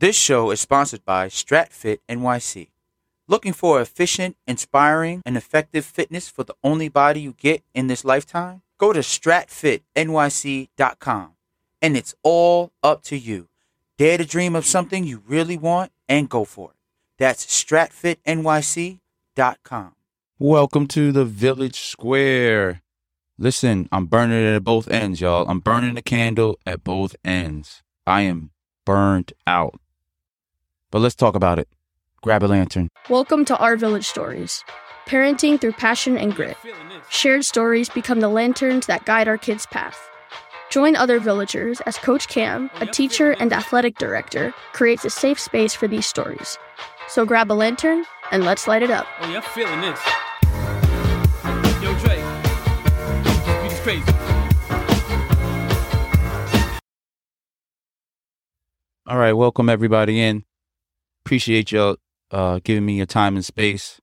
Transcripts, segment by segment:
This show is sponsored by StratFit NYC. Looking for efficient, inspiring, and effective fitness for the only body you get in this lifetime? Go to stratfitnyc.com and it's all up to you. Dare to dream of something you really want and go for it. That's stratfitnyc.com. Welcome to the Village Square. Listen, I'm burning it at both ends, y'all. I'm burning the candle at both ends. I am burned out. But let's talk about it. Grab a lantern. Welcome to Our Village Stories. Parenting through passion and grit. Shared stories become the lanterns that guide our kids' path. Join other villagers as Coach Cam, a teacher and athletic director, creates a safe space for these stories. So grab a lantern and let's light it up. Oh, yeah, I'm feeling this. Yo, Drake. Beat is crazy. All right, welcome everybody in. Appreciate y'all uh, giving me your time and space.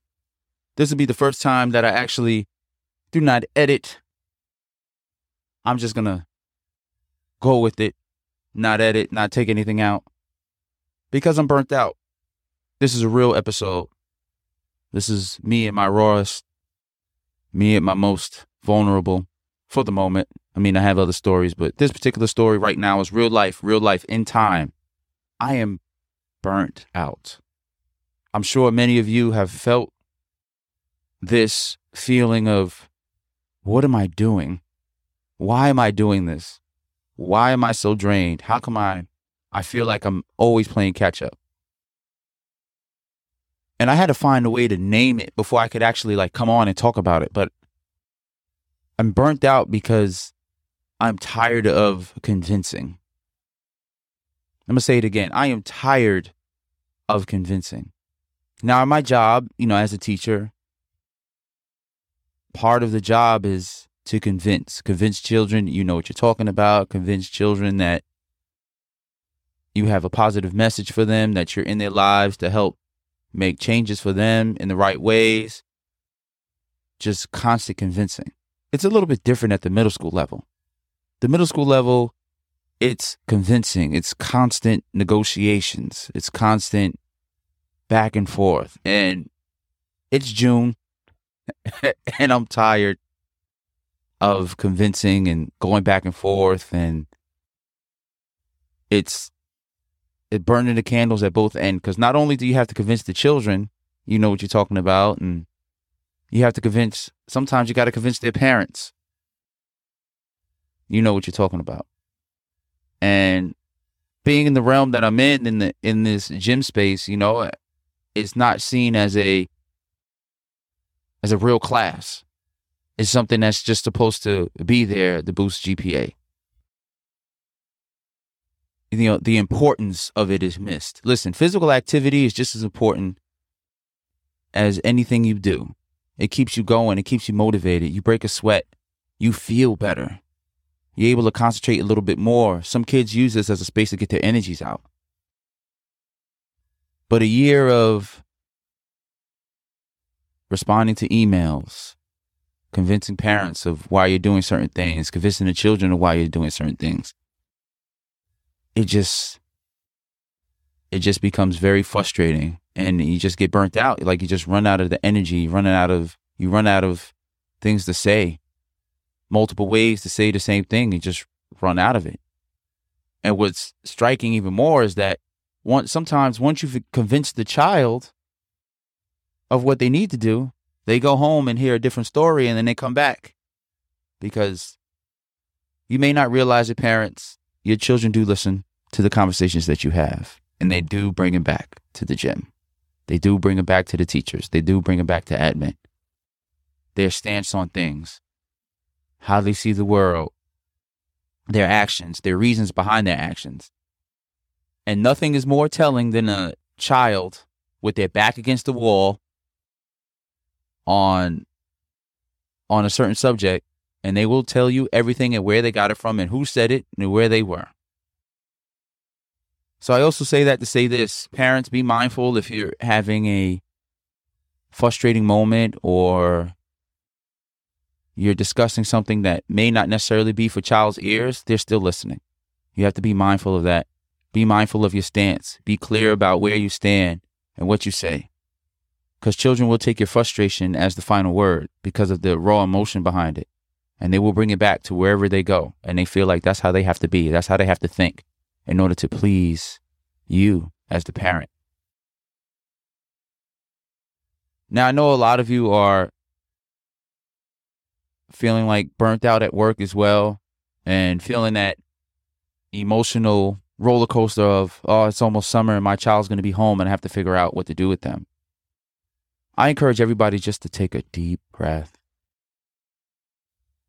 This will be the first time that I actually do not edit. I'm just gonna go with it, not edit, not take anything out, because I'm burnt out. This is a real episode. This is me at my rawest, me at my most vulnerable for the moment. I mean, I have other stories, but this particular story right now is real life, real life in time. I am burnt out. I'm sure many of you have felt this feeling of what am I doing? Why am I doing this? Why am I so drained? How come I I feel like I'm always playing catch up? And I had to find a way to name it before I could actually like come on and talk about it, but I'm burnt out because I'm tired of convincing. I'm going to say it again. I am tired of convincing. Now, my job, you know, as a teacher, part of the job is to convince, convince children you know what you're talking about, convince children that you have a positive message for them, that you're in their lives to help make changes for them in the right ways. Just constant convincing. It's a little bit different at the middle school level. The middle school level, it's convincing, it's constant negotiations, it's constant back and forth. And it's June, and I'm tired of convincing and going back and forth. And it's it burning the candles at both ends because not only do you have to convince the children, you know what you're talking about, and you have to convince. Sometimes you got to convince their parents. You know what you're talking about and being in the realm that I'm in in the in this gym space, you know, it's not seen as a as a real class. It's something that's just supposed to be there to boost GPA. You know, the importance of it is missed. Listen, physical activity is just as important as anything you do. It keeps you going, it keeps you motivated. You break a sweat, you feel better. You're able to concentrate a little bit more. Some kids use this as a space to get their energies out. But a year of responding to emails, convincing parents of why you're doing certain things, convincing the children of why you're doing certain things. It just it just becomes very frustrating and you just get burnt out. Like you just run out of the energy, you run out of you run out of things to say multiple ways to say the same thing and just run out of it. And what's striking even more is that once sometimes once you've convinced the child of what they need to do, they go home and hear a different story and then they come back. Because you may not realize it, parents, your children do listen to the conversations that you have. And they do bring them back to the gym. They do bring them back to the teachers. They do bring them back to admin. Their stance on things how they see the world, their actions, their reasons behind their actions. And nothing is more telling than a child with their back against the wall on on a certain subject and they will tell you everything and where they got it from and who said it and where they were. So I also say that to say this, parents be mindful if you're having a frustrating moment or you're discussing something that may not necessarily be for child's ears, they're still listening. You have to be mindful of that. Be mindful of your stance. Be clear about where you stand and what you say. Because children will take your frustration as the final word because of the raw emotion behind it. And they will bring it back to wherever they go. And they feel like that's how they have to be. That's how they have to think in order to please you as the parent. Now, I know a lot of you are feeling like burnt out at work as well and feeling that emotional roller coaster of, oh, it's almost summer and my child's going to be home and I have to figure out what to do with them. I encourage everybody just to take a deep breath.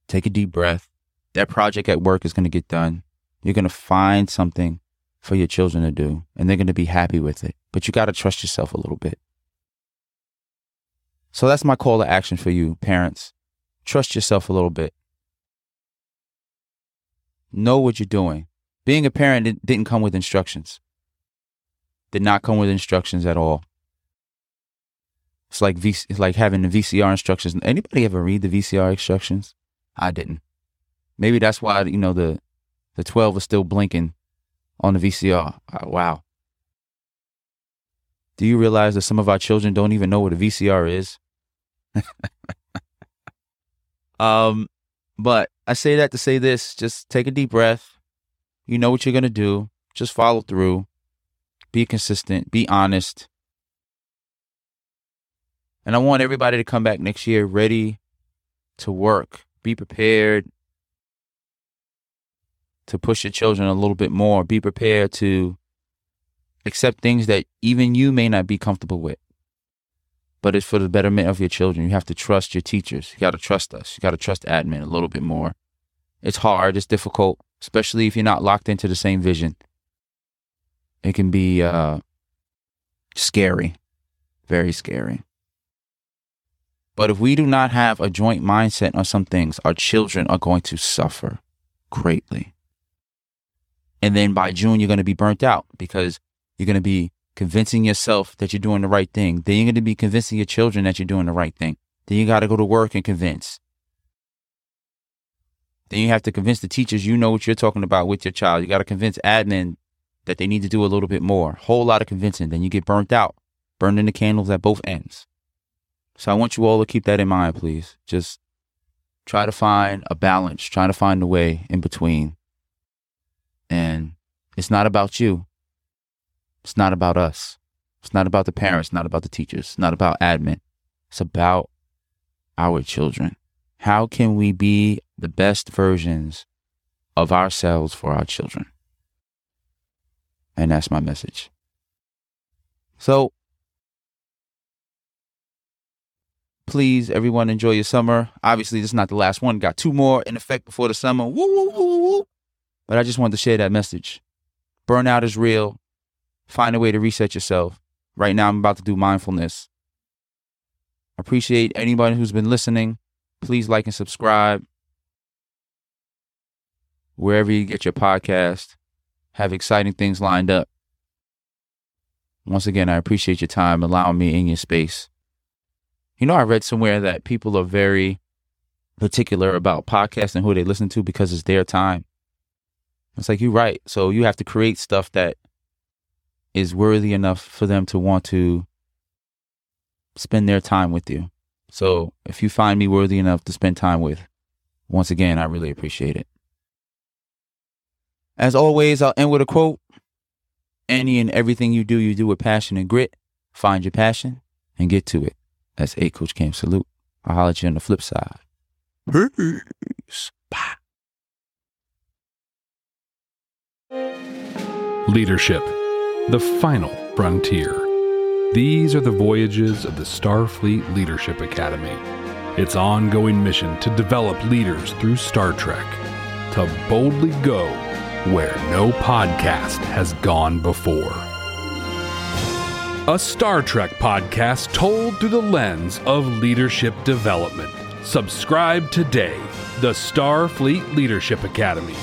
Take a deep breath. That project at work is going to get done. You're going to find something for your children to do and they're going to be happy with it. But you got to trust yourself a little bit. So that's my call to action for you, parents. Trust yourself a little bit. Know what you're doing. Being a parent didn't come with instructions. Did not come with instructions at all. It's like v- it's like having the VCR instructions. Anybody ever read the VCR instructions? I didn't. Maybe that's why you know the the 12 is still blinking on the VCR. Uh, wow. Do you realize that some of our children don't even know what a VCR is? um, but I say that to say this just take a deep breath. You know what you're going to do. Just follow through. Be consistent. Be honest. And I want everybody to come back next year ready to work. Be prepared to push your children a little bit more. Be prepared to accept things that even you may not be comfortable with. But it's for the betterment of your children. You have to trust your teachers. You got to trust us. You got to trust admin a little bit more. It's hard, it's difficult, especially if you're not locked into the same vision. It can be uh, scary, very scary. But if we do not have a joint mindset on some things, our children are going to suffer greatly. And then by June, you're going to be burnt out because you're going to be convincing yourself that you're doing the right thing. Then you're going to be convincing your children that you're doing the right thing. Then you got to go to work and convince. Then you have to convince the teachers you know what you're talking about with your child. You got to convince admin that they need to do a little bit more. Whole lot of convincing. Then you get burnt out, burning the candles at both ends. So I want you all to keep that in mind, please. Just try to find a balance, try to find a way in between. And it's not about you. It's not about us. It's not about the parents, not about the teachers, not about admin. It's about our children. How can we be the best versions of ourselves for our children? And that's my message. So Please, everyone, enjoy your summer. Obviously, this is not the last one. Got two more in effect before the summer. Woo, woo, woo, woo. But I just wanted to share that message. Burnout is real. Find a way to reset yourself. Right now, I'm about to do mindfulness. Appreciate anybody who's been listening. Please like and subscribe wherever you get your podcast. Have exciting things lined up. Once again, I appreciate your time allowing me in your space. You know, I read somewhere that people are very particular about podcasts and who they listen to because it's their time. It's like you're right. So you have to create stuff that is worthy enough for them to want to spend their time with you. So if you find me worthy enough to spend time with, once again, I really appreciate it. As always, I'll end with a quote. Any and everything you do, you do with passion and grit. Find your passion and get to it. That's a Coach Cam salute. I'll holler at you on the flip side. Peace. Bye. Leadership, the final frontier. These are the voyages of the Starfleet Leadership Academy. Its ongoing mission to develop leaders through Star Trek, to boldly go where no podcast has gone before a Star Trek podcast told through the lens of leadership development. Subscribe today, the Starfleet Leadership Academy.